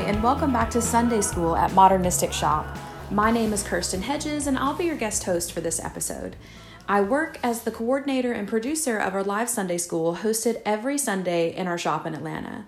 And welcome back to Sunday School at Modern Mystic Shop. My name is Kirsten Hedges, and I'll be your guest host for this episode. I work as the coordinator and producer of our live Sunday School hosted every Sunday in our shop in Atlanta.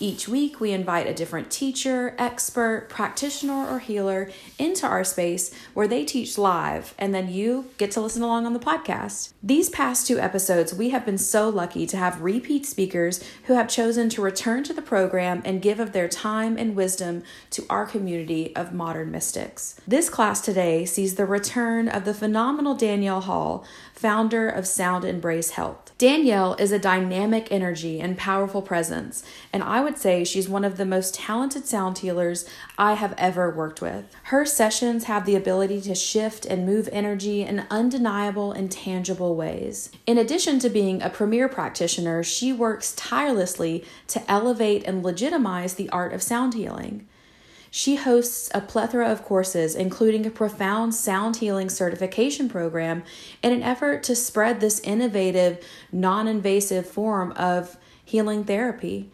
Each week, we invite a different teacher, expert, practitioner, or healer into our space where they teach live, and then you get to listen along on the podcast. These past two episodes, we have been so lucky to have repeat speakers who have chosen to return to the program and give of their time and wisdom to our community of modern mystics. This class today sees the return of the phenomenal Danielle Hall, founder of Sound Embrace Health. Danielle is a dynamic energy and powerful presence, and I would say she's one of the most talented sound healers I have ever worked with. Her sessions have the ability to shift and move energy in undeniable and tangible ways. In addition to being a premier practitioner, she works tirelessly to elevate and legitimize the art of sound healing. She hosts a plethora of courses, including a profound sound healing certification program, in an effort to spread this innovative, non invasive form of healing therapy.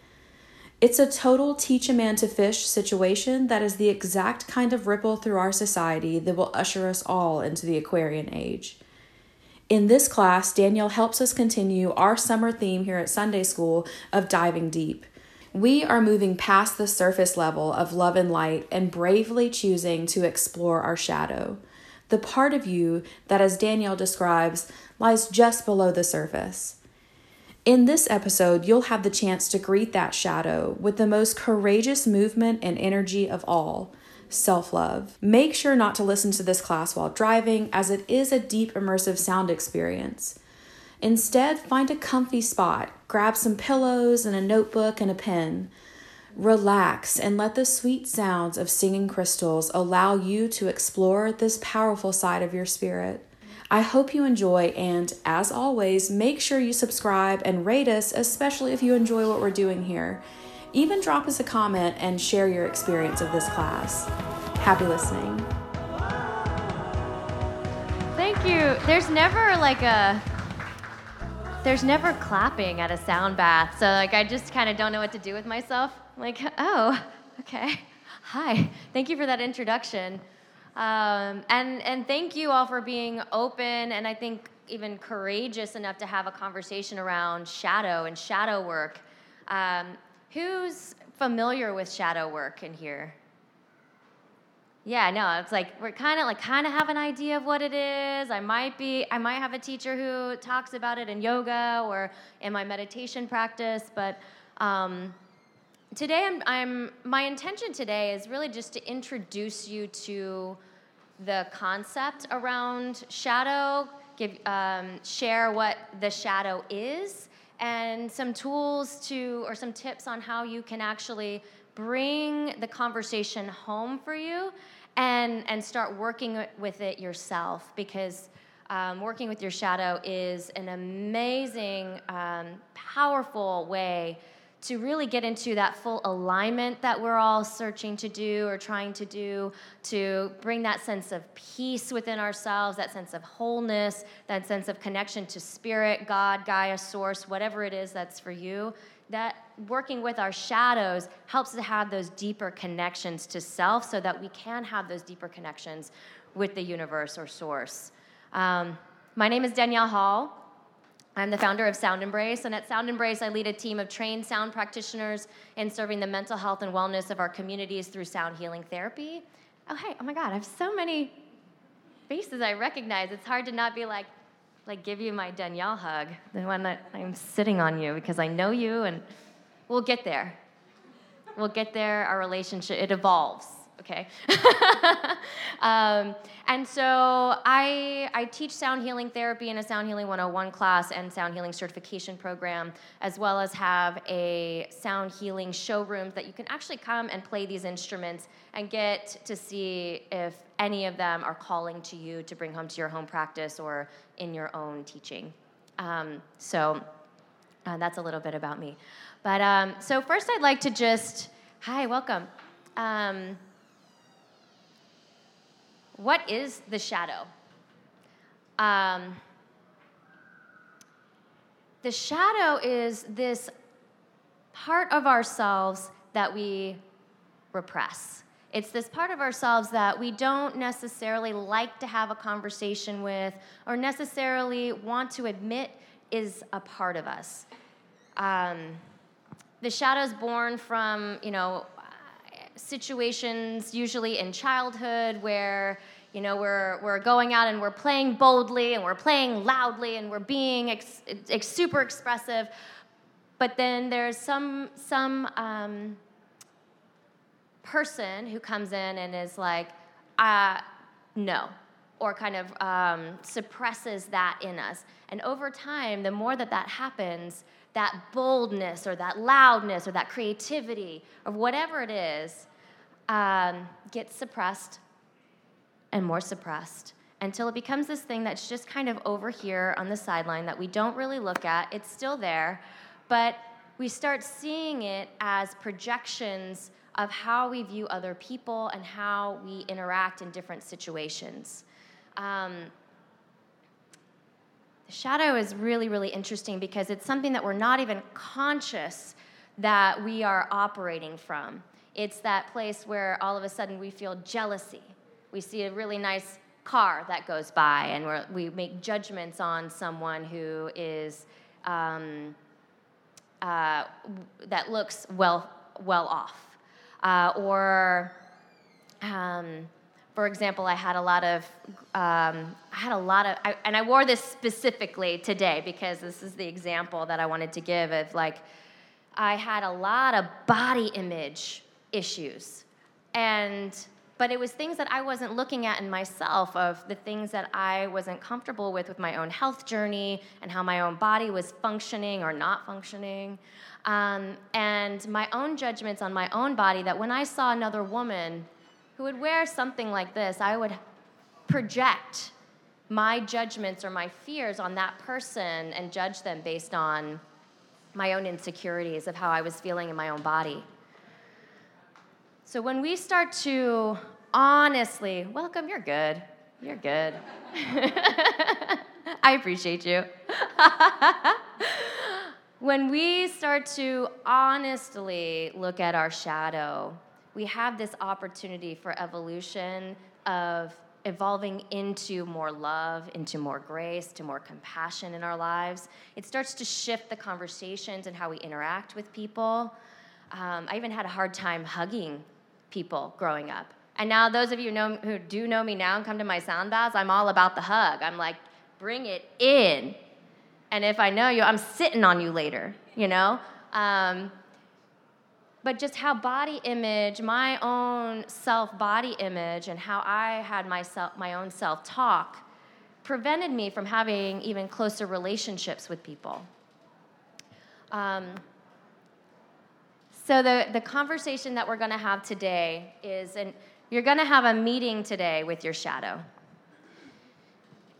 It's a total teach a man to fish situation that is the exact kind of ripple through our society that will usher us all into the Aquarian age. In this class, Danielle helps us continue our summer theme here at Sunday School of diving deep. We are moving past the surface level of love and light and bravely choosing to explore our shadow. The part of you that, as Danielle describes, lies just below the surface. In this episode, you'll have the chance to greet that shadow with the most courageous movement and energy of all self love. Make sure not to listen to this class while driving, as it is a deep, immersive sound experience. Instead, find a comfy spot, grab some pillows and a notebook and a pen. Relax and let the sweet sounds of singing crystals allow you to explore this powerful side of your spirit. I hope you enjoy, and as always, make sure you subscribe and rate us, especially if you enjoy what we're doing here. Even drop us a comment and share your experience of this class. Happy listening. Thank you. There's never like a there's never clapping at a sound bath. So like I just kind of don't know what to do with myself. Like, oh, okay. Hi. Thank you for that introduction. Um, and and thank you all for being open and I think even courageous enough to have a conversation around shadow and shadow work. Um, who's familiar with shadow work in here? Yeah, no, it's like we're kind of like kind of have an idea of what it is. I might be I might have a teacher who talks about it in yoga or in my meditation practice, but um, today I'm, I'm my intention today is really just to introduce you to the concept around shadow, give um, share what the shadow is, and some tools to or some tips on how you can actually bring the conversation home for you and, and start working with it yourself because um, working with your shadow is an amazing, um, powerful way to really get into that full alignment that we're all searching to do or trying to do, to bring that sense of peace within ourselves, that sense of wholeness, that sense of connection to spirit, God, Gaia, source, whatever it is that's for you that working with our shadows helps to have those deeper connections to self so that we can have those deeper connections with the universe or source. Um, my name is Danielle Hall. I'm the founder of Sound Embrace, and at Sound Embrace, I lead a team of trained sound practitioners in serving the mental health and wellness of our communities through sound healing therapy. Oh, hey, oh my God, I have so many faces I recognize. It's hard to not be like, like give you my Danielle hug, the one that I'm sitting on you because I know you and we'll get there. We'll get there. Our relationship, it evolves, okay? um, and so I, I teach sound healing therapy in a Sound Healing 101 class and sound healing certification program, as well as have a sound healing showroom that you can actually come and play these instruments and get to see if any of them are calling to you to bring home to your home practice or in your own teaching. Um, so uh, that's a little bit about me. But um, so first, I'd like to just hi, welcome. Um, what is the shadow? Um, the shadow is this part of ourselves that we repress. It's this part of ourselves that we don't necessarily like to have a conversation with or necessarily want to admit is a part of us. Um, the shadow's born from, you know, situations usually in childhood where you know we're, we're going out and we're playing boldly and we're playing loudly and we're being ex- ex- super expressive but then there's some some um, person who comes in and is like, uh, no, or kind of um, suppresses that in us. And over time, the more that that happens, that boldness or that loudness or that creativity or whatever it is um, gets suppressed and more suppressed until it becomes this thing that's just kind of over here on the sideline that we don't really look at. It's still there, but we start seeing it as projections of how we view other people and how we interact in different situations. Um, the shadow is really, really interesting because it's something that we're not even conscious that we are operating from. It's that place where all of a sudden we feel jealousy. We see a really nice car that goes by, and we make judgments on someone who is um, uh, that looks well well off uh, or, um, for example, I had a lot of, um, I had a lot of, I, and I wore this specifically today because this is the example that I wanted to give of like, I had a lot of body image issues. And, but it was things that I wasn't looking at in myself of the things that I wasn't comfortable with with my own health journey and how my own body was functioning or not functioning um, and my own judgments on my own body that when I saw another woman who would wear something like this, I would project my judgments or my fears on that person and judge them based on my own insecurities of how I was feeling in my own body. So when we start to honestly, welcome, you're good. You're good. I appreciate you. When we start to honestly look at our shadow, we have this opportunity for evolution of evolving into more love, into more grace, to more compassion in our lives. It starts to shift the conversations and how we interact with people. Um, I even had a hard time hugging people growing up. And now, those of you know, who do know me now and come to my sound baths, I'm all about the hug. I'm like, bring it in. And if I know you, I'm sitting on you later, you know? Um, but just how body image, my own self body image, and how I had myself, my own self talk prevented me from having even closer relationships with people. Um, so, the, the conversation that we're to have today is, and you're to have a meeting today with your shadow.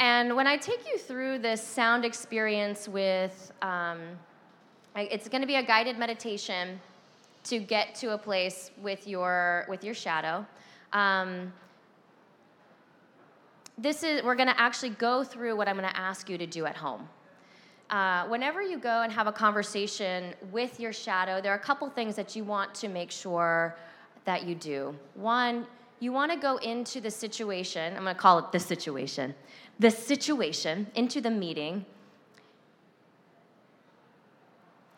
And when I take you through this sound experience with, um, it's going to be a guided meditation to get to a place with your with your shadow. Um, this is we're going to actually go through what I'm going to ask you to do at home. Uh, whenever you go and have a conversation with your shadow, there are a couple things that you want to make sure that you do. One, you want to go into the situation. I'm going to call it the situation the situation, into the meeting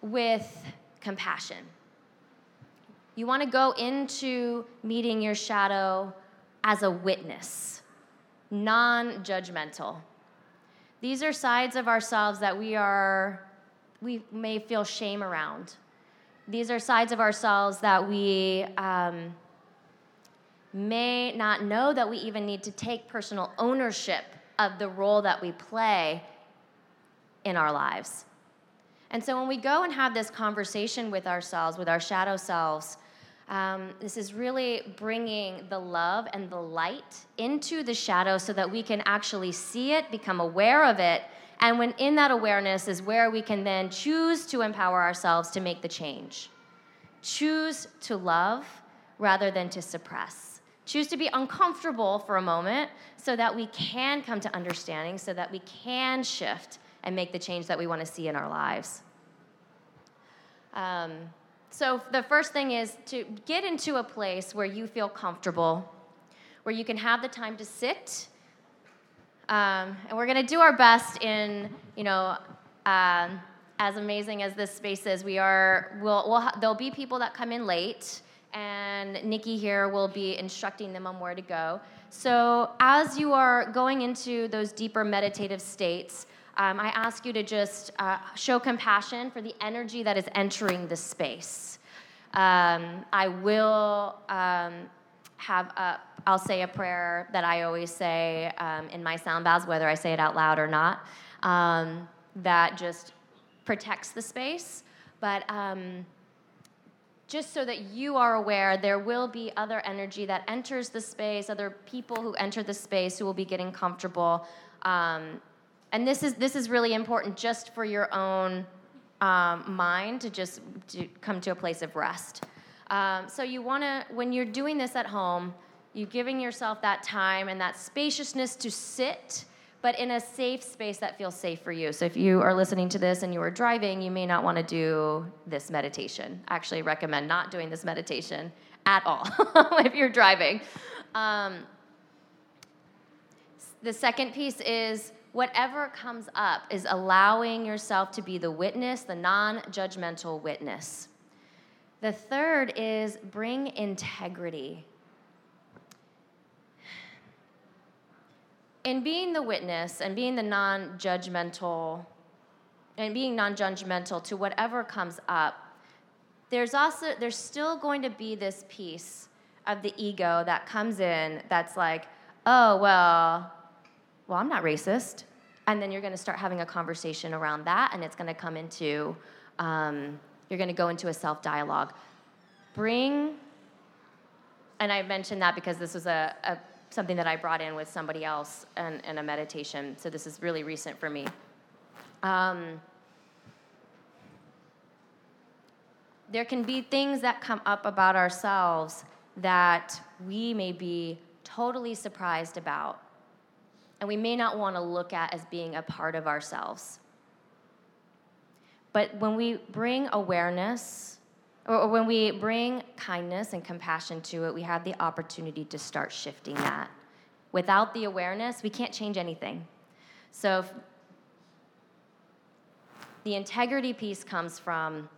with compassion. You want to go into meeting your shadow as a witness, non judgmental. These are sides of ourselves that we are we may feel shame around. These are sides of ourselves that we um, may not know that we even need to take personal ownership of the role that we play in our lives. And so when we go and have this conversation with ourselves, with our shadow selves, um, this is really bringing the love and the light into the shadow so that we can actually see it, become aware of it, and when in that awareness is where we can then choose to empower ourselves to make the change. Choose to love rather than to suppress. Choose to be uncomfortable for a moment so that we can come to understanding, so that we can shift and make the change that we want to see in our lives. Um, so the first thing is to get into a place where you feel comfortable, where you can have the time to sit. Um, and we're going to do our best in, you know, um, as amazing as this space is, we are, we'll, we'll there'll be people that come in late, and Nikki here will be instructing them on where to go. So as you are going into those deeper meditative states, um, I ask you to just uh, show compassion for the energy that is entering the space. Um, I will um, have a, I'll say a prayer that I always say um, in my sound baths, whether I say it out loud or not, um, that just protects the space. But um, just so that you are aware, there will be other energy that enters the space, other people who enter the space who will be getting comfortable. Um, and this is this is really important just for your own um, mind to just to come to a place of rest. Um, so you want to when you're doing this at home, you're giving yourself that time and that spaciousness to sit but in a safe space that feels safe for you. So if you are listening to this and you are driving, you may not want to do this meditation. I actually recommend not doing this meditation at all if you're driving. Um, the second piece is whatever comes up is allowing yourself to be the witness, the non judgmental witness. The third is bring integrity. In being the witness and being the non judgmental, and being non judgmental to whatever comes up, there's also, there's still going to be this piece of the ego that comes in that's like, oh, well, well, I'm not racist. And then you're going to start having a conversation around that, and it's going to come into, um, you're going to go into a self dialogue. Bring, and I mentioned that because this was a, a something that I brought in with somebody else and, in a meditation, so this is really recent for me. Um, there can be things that come up about ourselves that we may be totally surprised about and we may not want to look at as being a part of ourselves. But when we bring awareness, or when we bring kindness and compassion to it, we have the opportunity to start shifting that. Without the awareness, we can't change anything. So the integrity piece comes from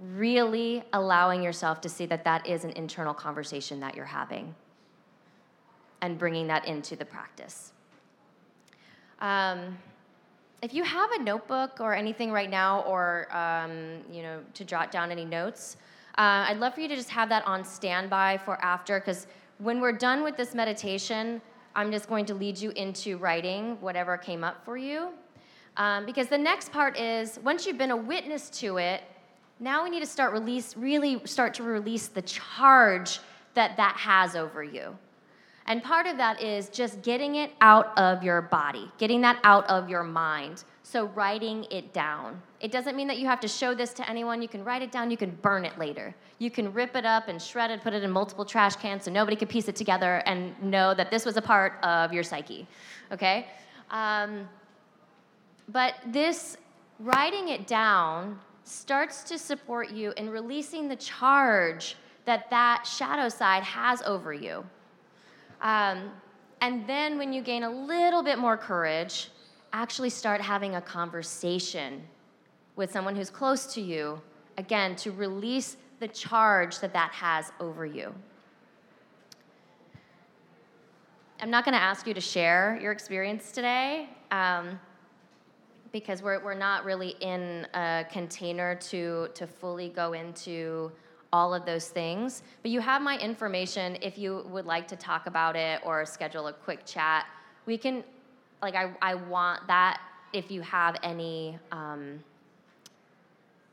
really allowing yourself to see that that is an internal conversation that you're having and bringing that into the practice. Um, if you have a notebook or anything right now, or um, you know, to jot down any notes, uh, I'd love for you to just have that on standby for after, because when we're done with this meditation, I'm just going to lead you into writing whatever came up for you. Um, because the next part is once you've been a witness to it, now we need to start release, really start to release the charge that that has over you. And part of that is just getting it out of your body, getting that out of your mind. So, writing it down. It doesn't mean that you have to show this to anyone. You can write it down, you can burn it later. You can rip it up and shred it, put it in multiple trash cans so nobody could piece it together and know that this was a part of your psyche, okay? Um, but this writing it down starts to support you in releasing the charge that that shadow side has over you. Um, and then when you gain a little bit more courage, actually start having a conversation with someone who's close to you, again, to release the charge that that has over you. I'm not going to ask you to share your experience today um, because we're, we're not really in a container to, to fully go into all of those things. But you have my information if you would like to talk about it or schedule a quick chat. We can, like, I, I want that if you have any, um,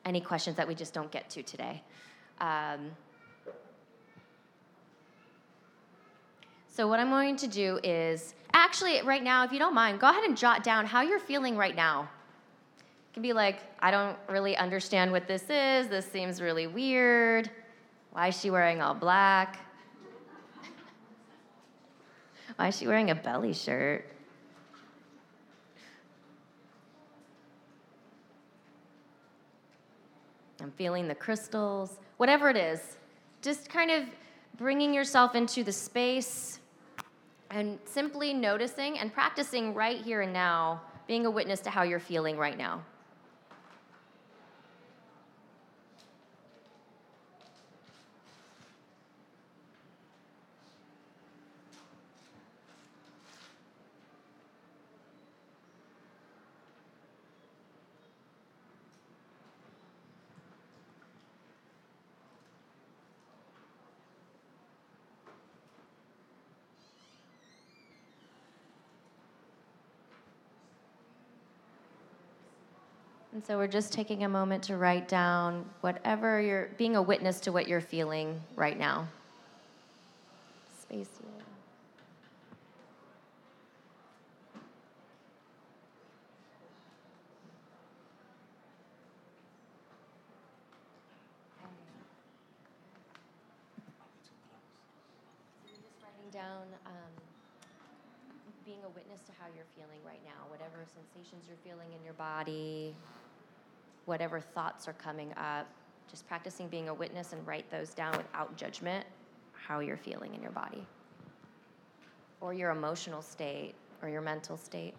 any questions that we just don't get to today. Um, so, what I'm going to do is actually, right now, if you don't mind, go ahead and jot down how you're feeling right now can be like, I don't really understand what this is. This seems really weird. Why is she wearing all black? Why is she wearing a belly shirt? I'm feeling the crystals, whatever it is. Just kind of bringing yourself into the space and simply noticing and practicing right here and now, being a witness to how you're feeling right now. So we're just taking a moment to write down whatever you're being a witness to what you're feeling right now. Space. Down um, being a witness to how you're feeling right now, whatever sensations you're feeling in your body, whatever thoughts are coming up, just practicing being a witness and write those down without judgment, how you're feeling in your body, or your emotional state, or your mental state.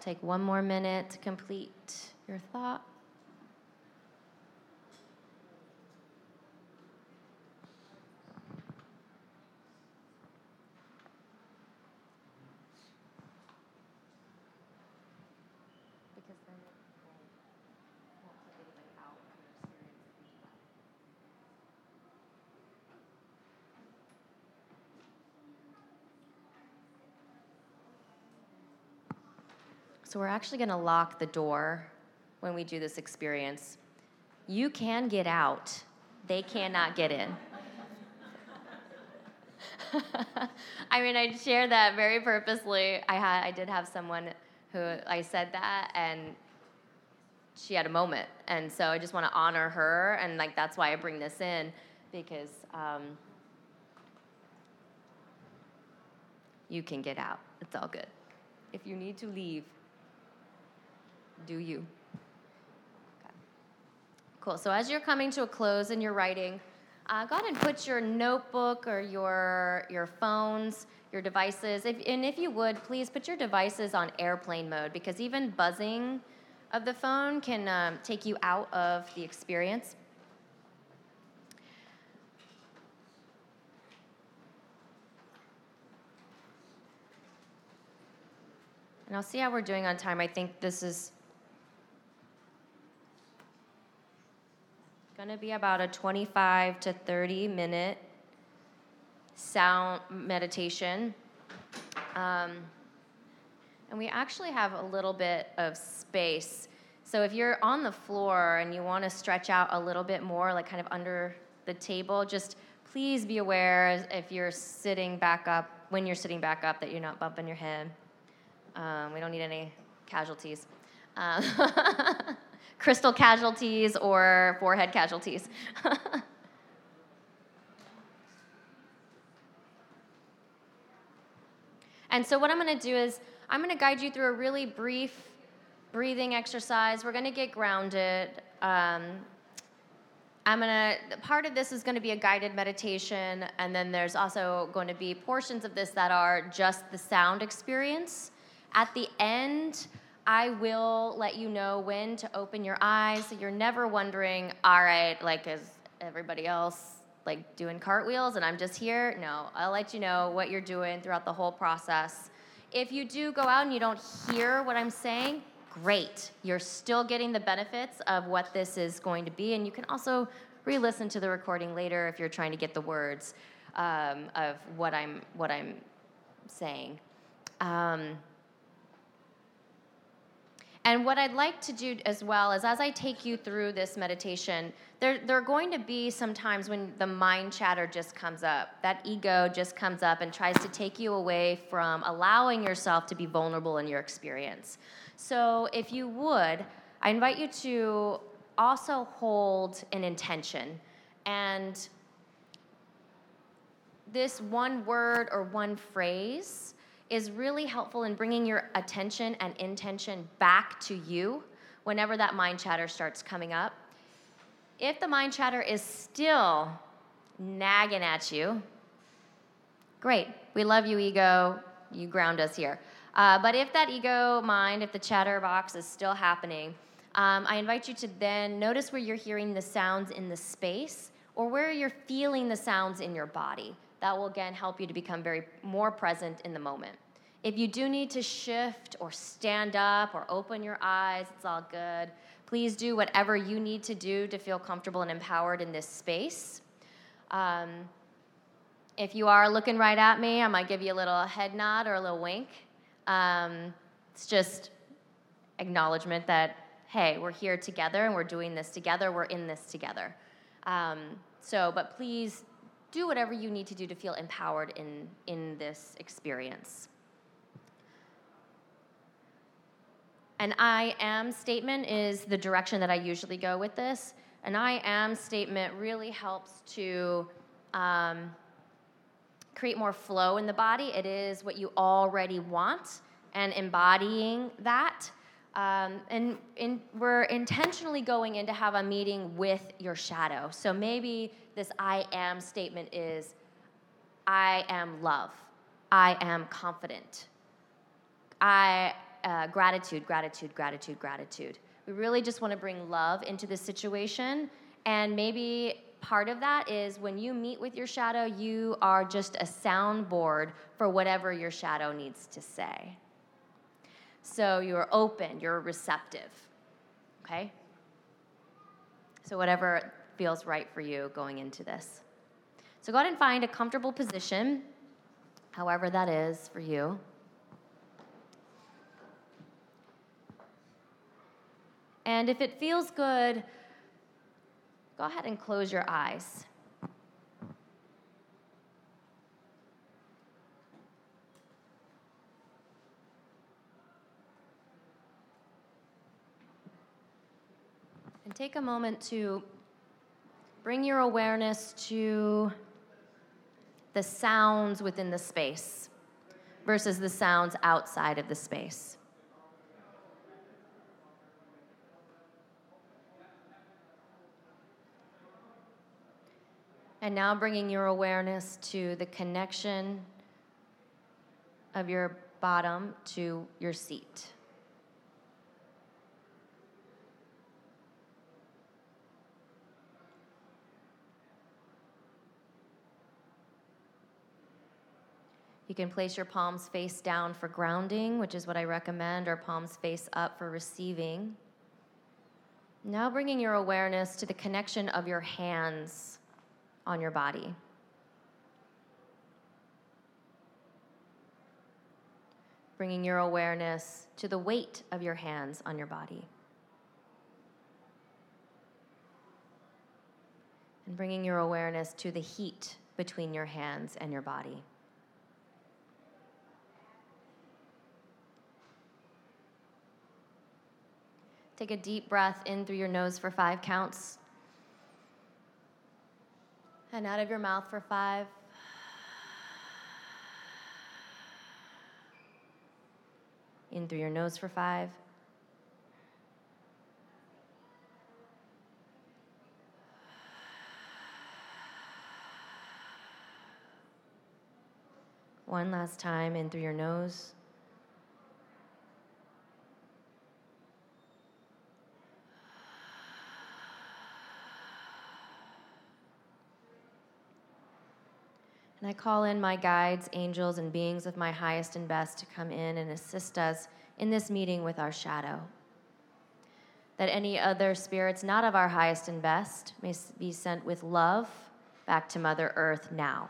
Take one more minute to complete your thought. So we're actually going to lock the door when we do this experience. You can get out, they cannot get in. I mean, I share that very purposely. I had, I did have someone who I said that, and she had a moment, and so I just want to honor her, and like that's why I bring this in because um, you can get out. It's all good. If you need to leave, do you. Okay. Cool. So as you're coming to a close and you're writing, uh, go ahead and put your notebook or your your phones, your devices, if, and if you would, please put your devices on airplane mode because even buzzing of the phone can um, take you out of the experience. And I'll see how we're doing on time. I think this is going to be about a 25 to 30 minute sound meditation. Um, and we actually have a little bit of space. So if you're on the floor and you want to stretch out a little bit more, like kind of under the table, just please be aware if you're sitting back up, when you're sitting back up, that you're not bumping your head. Um, we don't need any casualties. Um, crystal casualties or forehead casualties. and so, what I'm going to do is, I'm going to guide you through a really brief breathing exercise. We're going to get grounded. Um, I'm gonna, part of this is gonna be a guided meditation, and then there's also going to be portions of this that are just the sound experience. At the end, I will let you know when to open your eyes so you're never wondering, all right, like, is everybody else like doing cartwheels and I'm just here? No, I'll let you know what you're doing throughout the whole process. If you do go out and you don't hear what I'm saying, great. You're still getting the benefits of what this is going to be, and you can also re listen to the recording later if you're trying to get the words um, of what I'm, what I'm saying. Um, and what I'd like to do as well is as I take you through this meditation, there, there are going to be some times when the mind chatter just comes up. That ego just comes up and tries to take you away from allowing yourself to be vulnerable in your experience. So if you would, I invite you to also hold an intention. And this one word or one phrase is really helpful in bringing your attention and intention back to you whenever that mind chatter starts coming up. If the mind chatter is still nagging at you, great. We love you, ego. You ground us here. Uh, but if that ego mind, if the chatter box is still happening, um, I invite you to then notice where you're hearing the sounds in the space or where you're feeling the sounds in your body. That will again help you to become very more present in the moment. If you do need to shift or stand up or open your eyes, it's all good. Please do whatever you need to do to feel comfortable and empowered in this space. Um, if you are looking right at me, I might give you a little head nod or a little wink. Um, it's just acknowledgement that, hey, we're here together and we're doing this together, we're in this together. Um, so, but please do whatever you need to do to feel empowered in, in this experience. An I am statement is the direction that I usually go with this. An I am statement really helps to um, create more flow in the body. It is what you already want, and embodying that. Um, and in, we're intentionally going in to have a meeting with your shadow. So maybe this I am statement is I am love, I am confident, I uh, gratitude, gratitude, gratitude, gratitude. We really just want to bring love into the situation. And maybe part of that is when you meet with your shadow, you are just a soundboard for whatever your shadow needs to say. So you're open, you're receptive. Okay? So, whatever feels right for you going into this. So, go ahead and find a comfortable position, however that is for you. And if it feels good, go ahead and close your eyes. Take a moment to bring your awareness to the sounds within the space versus the sounds outside of the space. And now bringing your awareness to the connection of your bottom to your seat. You can place your palms face down for grounding, which is what I recommend, or palms face up for receiving. Now bringing your awareness to the connection of your hands on your body. Bringing your awareness to the weight of your hands on your body. And bringing your awareness to the heat between your hands and your body. Take a deep breath in through your nose for five counts. And out of your mouth for five. In through your nose for five. One last time in through your nose. I call in my guides, angels, and beings of my highest and best to come in and assist us in this meeting with our shadow. That any other spirits not of our highest and best may be sent with love back to Mother Earth now.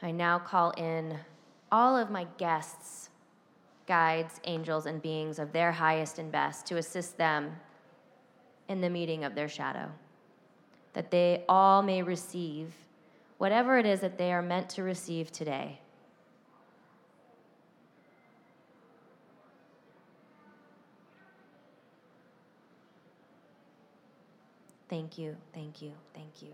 I now call in all of my guests, guides, angels, and beings of their highest and best to assist them in the meeting of their shadow that they all may receive whatever it is that they are meant to receive today. Thank you, thank you, thank you.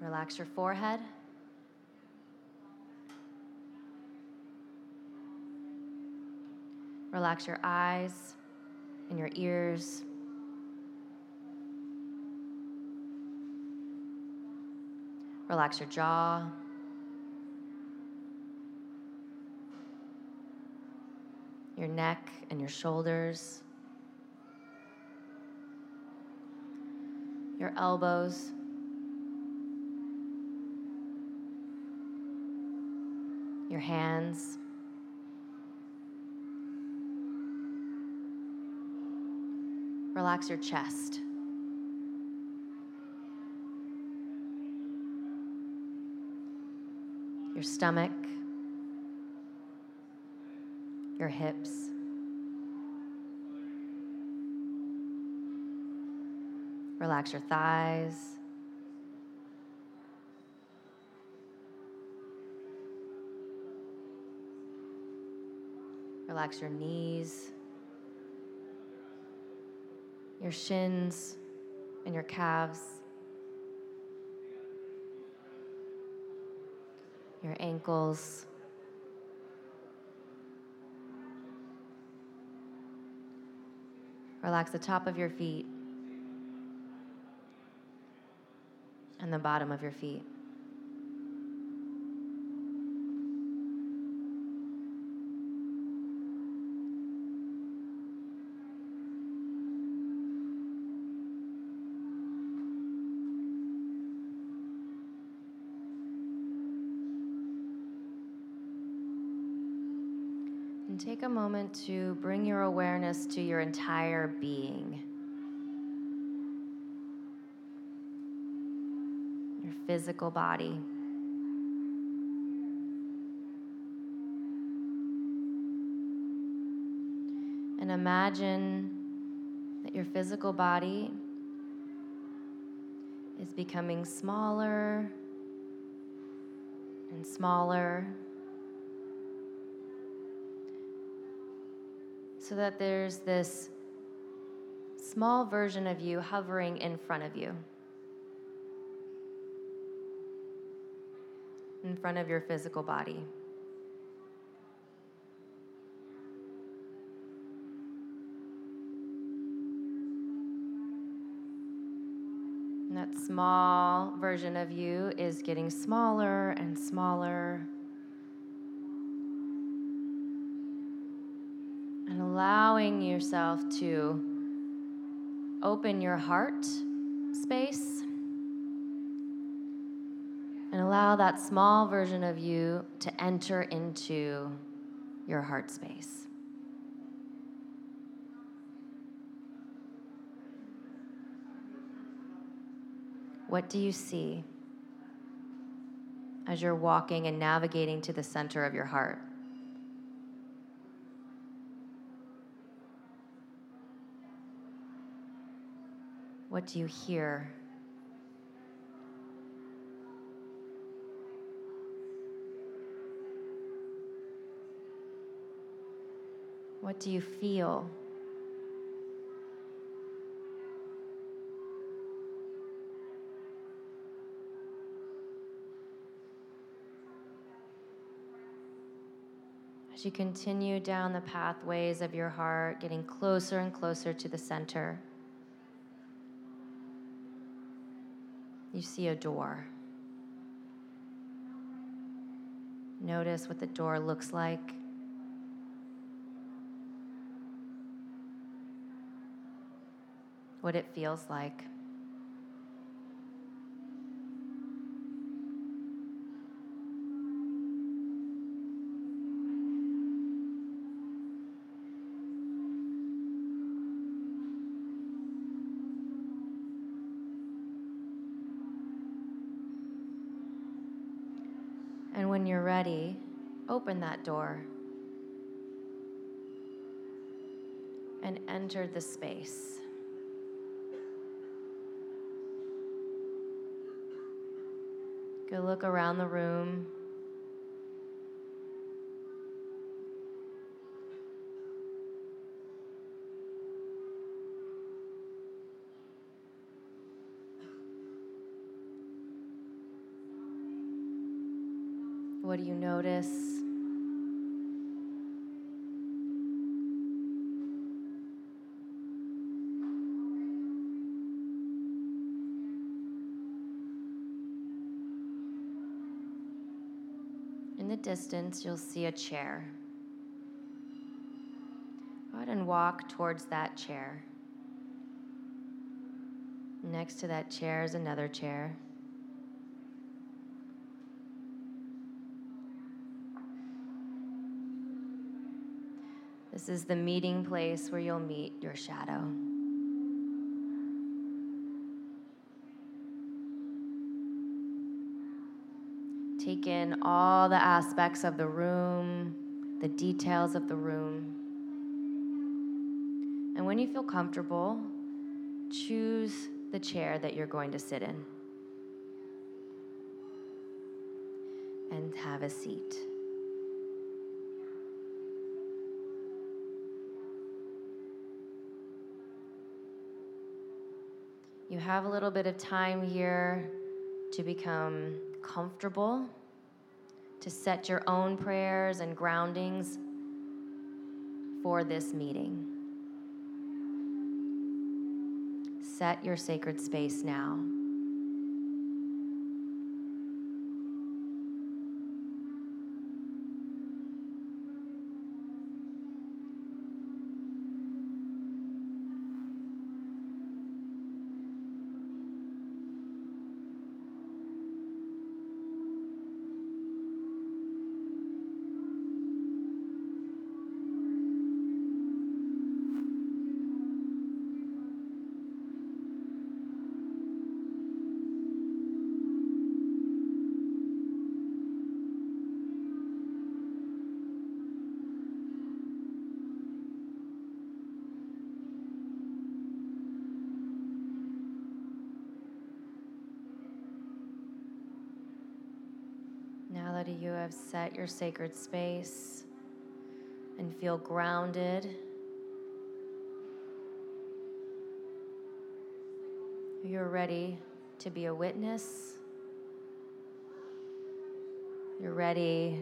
Relax your forehead. Relax your eyes and your ears. Relax your jaw. Your neck and your shoulders. Your elbows. Your hands. Relax your chest. Your stomach. Your hips. Relax your thighs. Relax your knees your shins and your calves, your ankles. Relax the top of your feet and the bottom of your feet. Take a moment to bring your awareness to your entire being. Your physical body. And imagine that your physical body is becoming smaller and smaller so that there's this small version of you hovering in front of you, in front of your physical body. And that small version of you is getting smaller and smaller allowing yourself to open your heart space and allow that small version of you to enter into your heart space. What do you see as you're walking and navigating to the center of your heart? What do you hear? What do you feel? As you continue down the pathways of your heart, getting closer and closer to the center. You see a door. Notice what the door looks like. What it feels like. When you're ready, open that door and enter the space. Go look around the room. What do you notice? In the distance, you'll see a chair. Go ahead and walk towards that chair. Next to that chair is another chair. This is the meeting place where you'll meet your shadow. Take in all the aspects of the room, the details of the room. And when you feel comfortable, choose the chair that you're going to sit in and have a seat. You have a little bit of time here to become comfortable, to set your own prayers and groundings for this meeting. Set your sacred space now. Set your sacred space and feel grounded, you're ready to be a witness. You're ready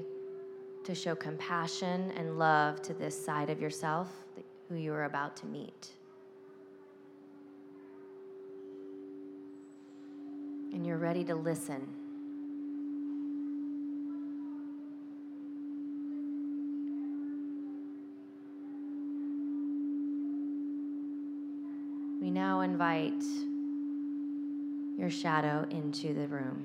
to show compassion and love to this side of yourself who you are about to meet. And you're ready to listen. We now invite your shadow into the room.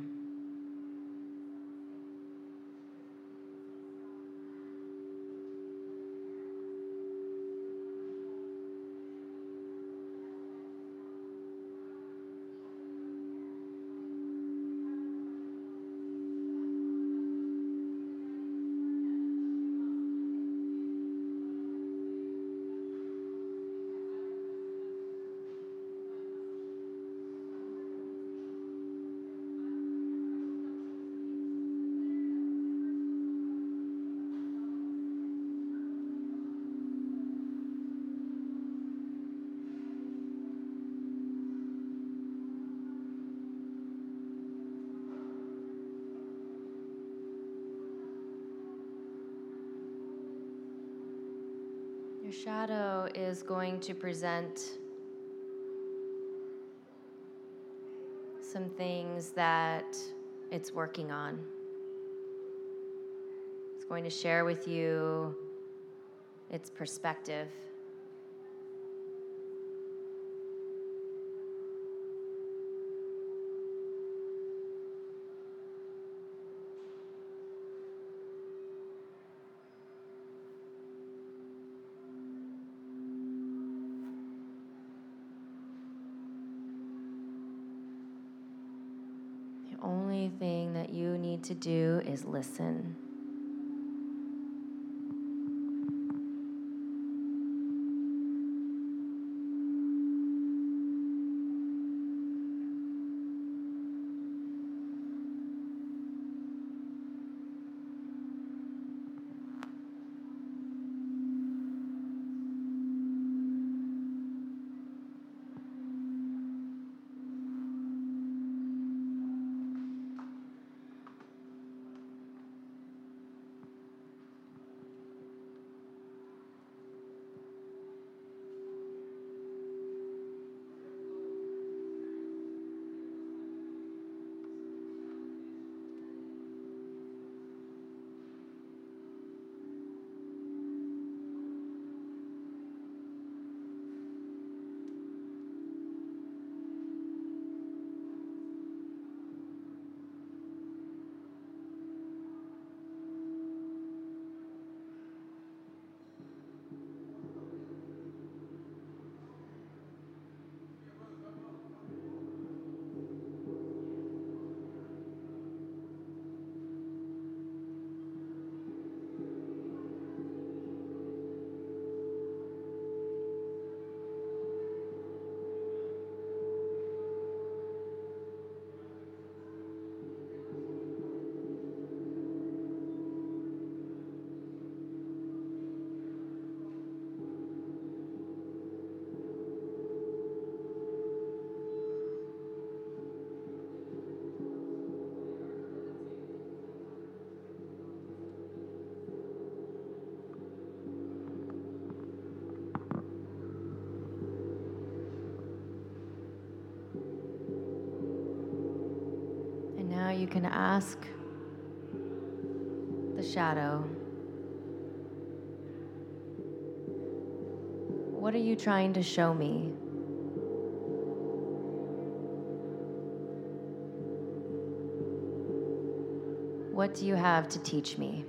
To present some things that it's working on. It's going to share with you its perspective. The only thing that you need to do is listen. You can ask the shadow, What are you trying to show me? What do you have to teach me?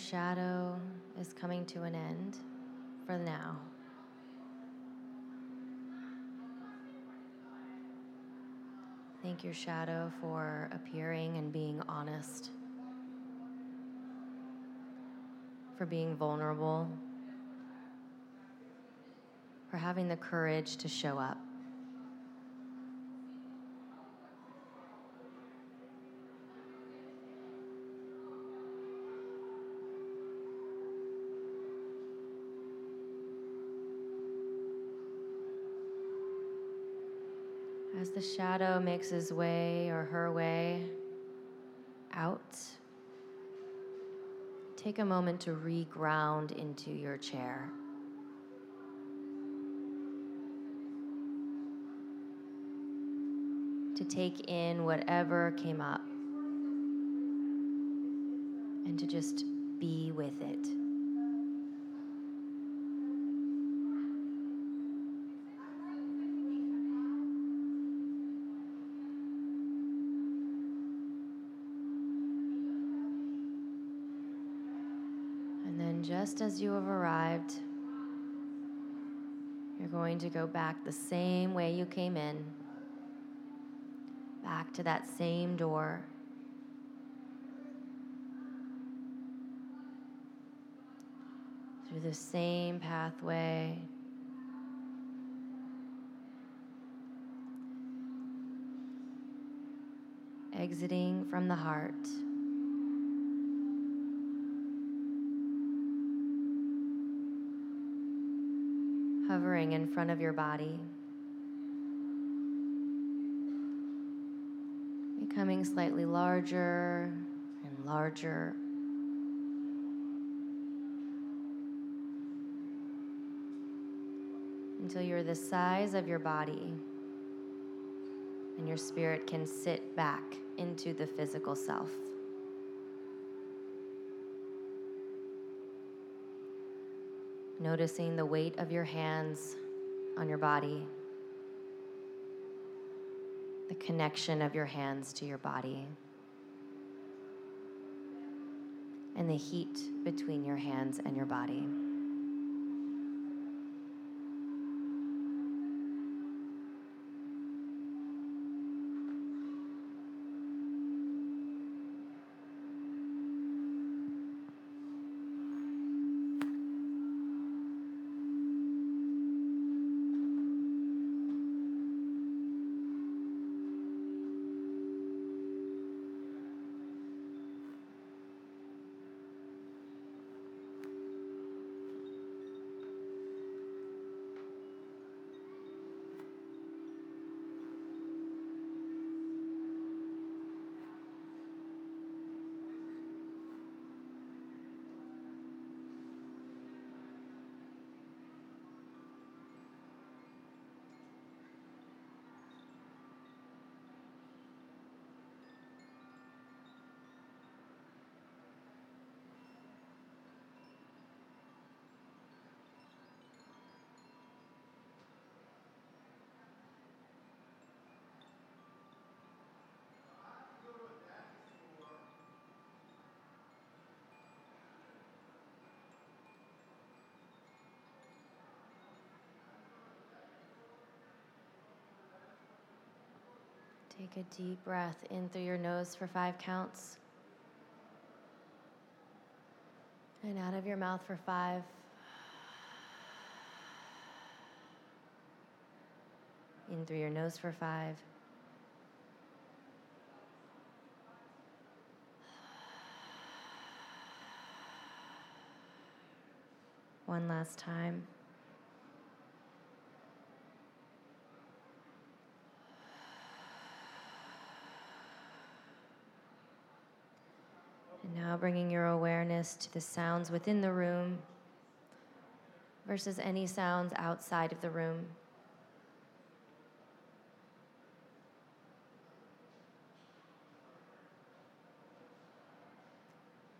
shadow is coming to an end for now. Thank your shadow for appearing and being honest, for being vulnerable, for having the courage to show up. As the shadow makes his way or her way out, take a moment to reground into your chair. To take in whatever came up and to just be with it. Just as you have arrived, you're going to go back the same way you came in, back to that same door. Through the same pathway. Exiting from the heart. In front of your body. Becoming slightly larger and larger. Until you're the size of your body and your spirit can sit back into the physical self. Noticing the weight of your hands on your body, the connection of your hands to your body, and the heat between your hands and your body. Take a deep breath in through your nose for five counts. And out of your mouth for five. In through your nose for five. One last time. Now bringing your awareness to the sounds within the room versus any sounds outside of the room.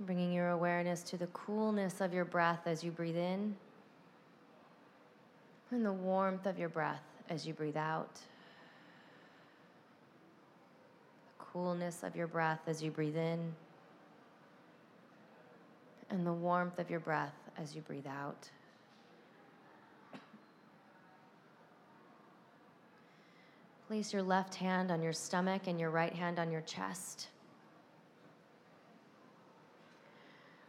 Bringing your awareness to the coolness of your breath as you breathe in and the warmth of your breath as you breathe out. The coolness of your breath as you breathe in and the warmth of your breath as you breathe out. Place your left hand on your stomach and your right hand on your chest.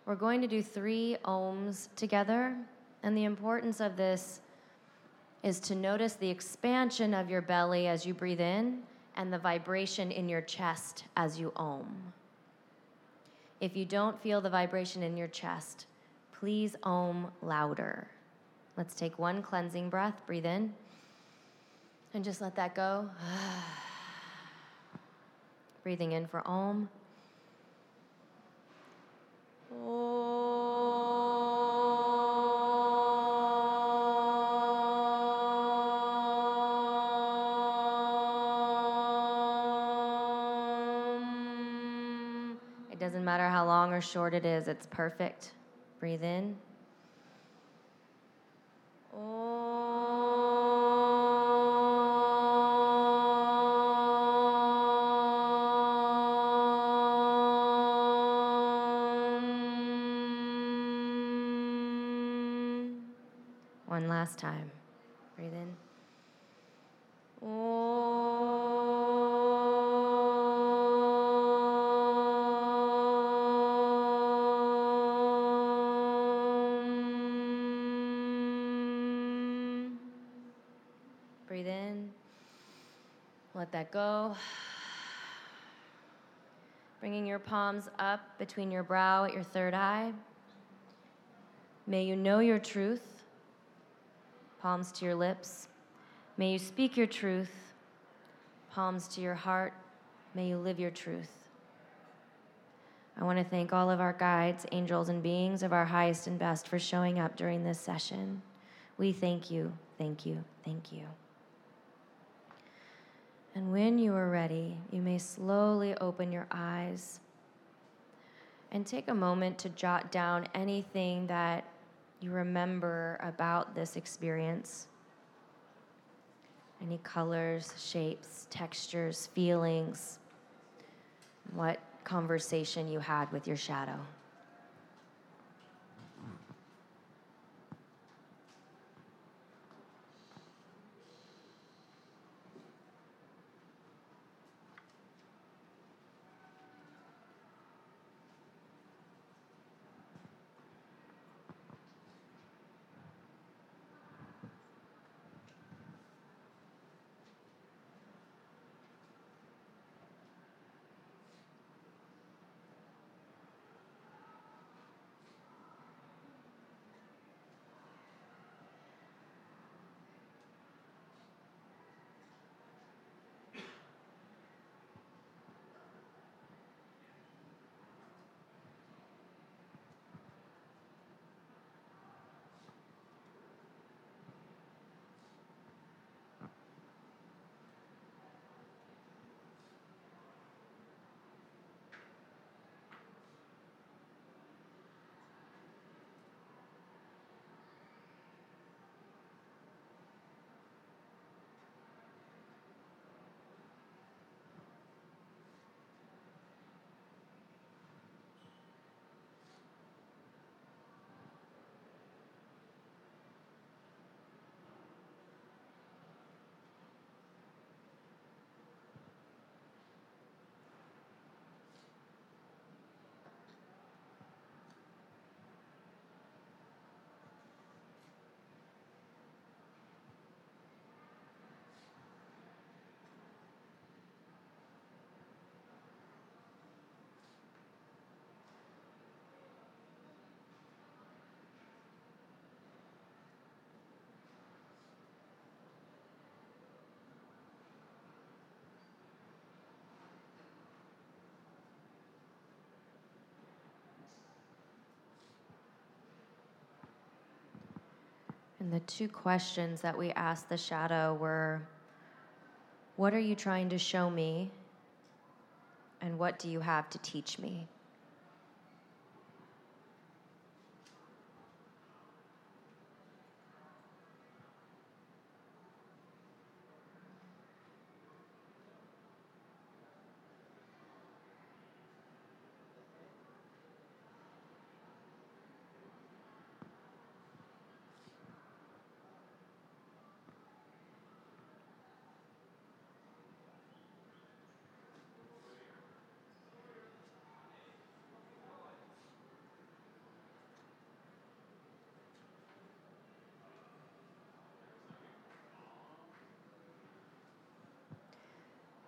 We're going to do three oms together, and the importance of this is to notice the expansion of your belly as you breathe in and the vibration in your chest as you om. If you don't feel the vibration in your chest, please om louder. Let's take one cleansing breath, breathe in, and just let that go. Breathing in for Om. It short it is, it's perfect. Breathe in. Let that go. Bringing your palms up between your brow at your third eye. May you know your truth. Palms to your lips. May you speak your truth. Palms to your heart. May you live your truth. I want to thank all of our guides, angels, and beings of our highest and best for showing up during this session. We thank you, thank you, thank you. And when you are ready, you may slowly open your eyes and take a moment to jot down anything that you remember about this experience. Any colors, shapes, textures, feelings, what conversation you had with your shadow. And the two questions that we asked the shadow were What are you trying to show me? And what do you have to teach me?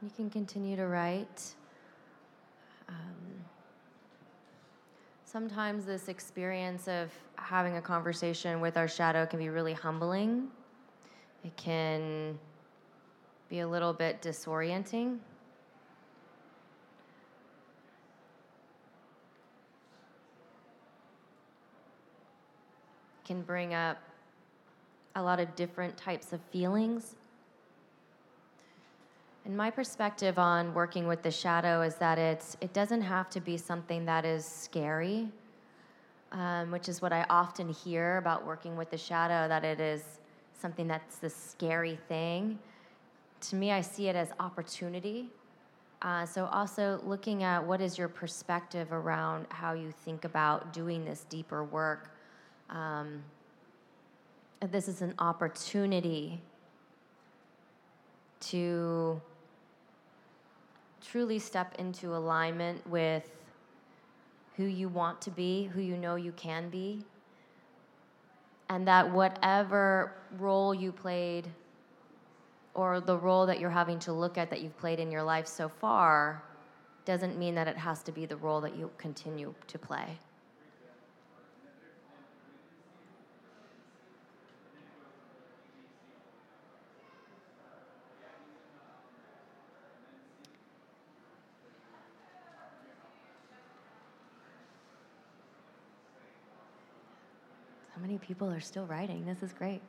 You can continue to write. Um, sometimes this experience of having a conversation with our shadow can be really humbling. It can be a little bit disorienting. Can bring up a lot of different types of feelings. And my perspective on working with the shadow is that it's, it doesn't have to be something that is scary, um, which is what I often hear about working with the shadow, that it is something that's the scary thing. To me, I see it as opportunity. Uh, so, also looking at what is your perspective around how you think about doing this deeper work. Um, this is an opportunity to truly step into alignment with who you want to be, who you know you can be, and that whatever role you played or the role that you're having to look at that you've played in your life so far doesn't mean that it has to be the role that you continue to play. People are still writing. This is great.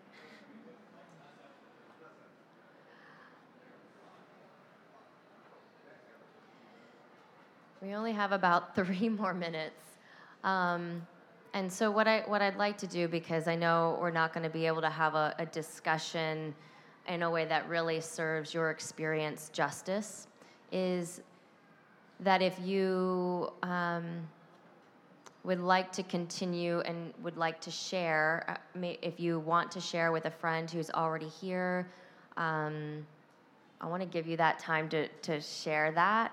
We only have about three more minutes. Um, and so what I what I'd like to do because I know we're not going to be able to have a, a, discussion in a way that really serves your experience justice is that if you um, would like to continue and would like to share, uh, if you want to share with a friend who's already here, um, I want to give you that time to, to share that.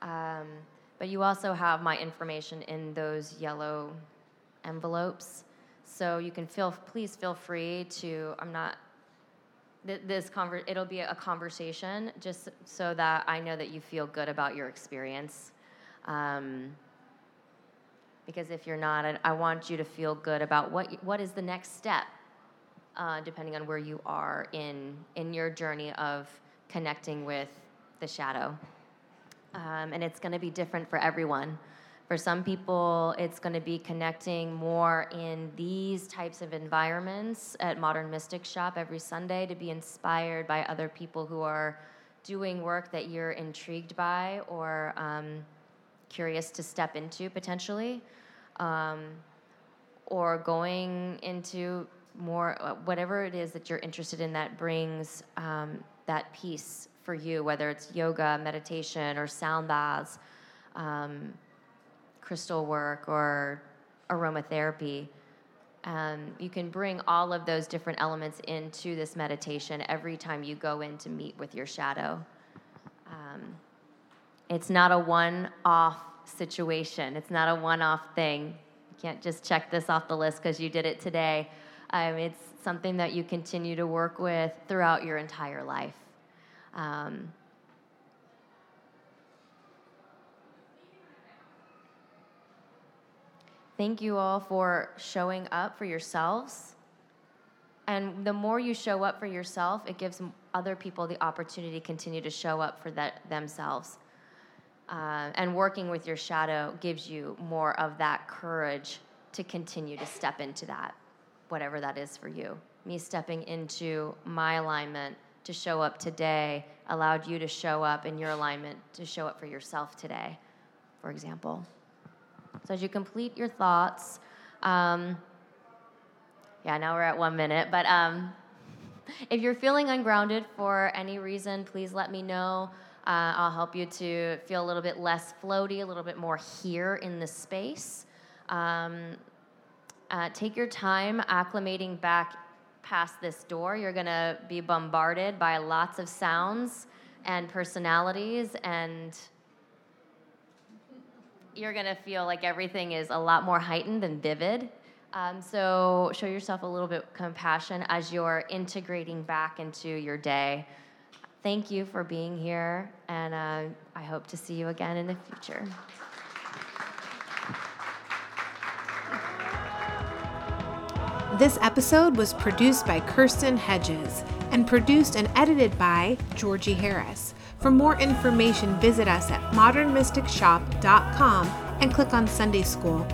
Um, but you also have my information in those yellow envelopes. So you can feel, please feel free to, I'm not, this conver- it'll be a conversation just so that I know that you feel good about your experience. Um, because if you're not, I, I want you to feel good about what what is the next step, uh, depending on where you are in in your journey of connecting with the shadow. Um, and it's going to be different for everyone. For some people, it's going to be connecting more in these types of environments at Modern Mystic Shop every Sunday to be inspired by other people who are doing work that you're intrigued by or um, curious to step into potentially um, or going into more uh, whatever it is that you're interested in that brings um, that peace for you, whether it's yoga, meditation, or sound baths, um, crystal work, or aromatherapy. Um, you can bring all of those different elements into this meditation every time you go in to meet with your shadow. Um, it's not a one off situation. It's not a one off thing. You can't just check this off the list because you did it today. Um, it's something that you continue to work with throughout your entire life. Um, thank you all for showing up for yourselves. And the more you show up for yourself, it gives other people the opportunity to continue to show up for that themselves. Uh, and working with your shadow gives you more of that courage to continue to step into that, whatever that is for you. Me stepping into my alignment to show up today allowed you to show up in your alignment to show up for yourself today, for example. So as you complete your thoughts, um, yeah, now we're at one minute, but um, if you're feeling ungrounded for any reason, please let me know. Uh, I'll help you to feel a little bit less floaty, a little bit more here in the space. Um, uh, take your time acclimating back past this door. You're going to be bombarded by lots of sounds and personalities, and you're going to feel like everything is a lot more heightened and vivid. Um, so show yourself a little bit compassion as you're integrating back into your day thank you for being here, and uh, I hope to see you again in the future. This episode was produced by Kirsten Hedges and produced and edited by Georgie Harris. For more information, visit us at modernmysticshop.com and click on Sunday School.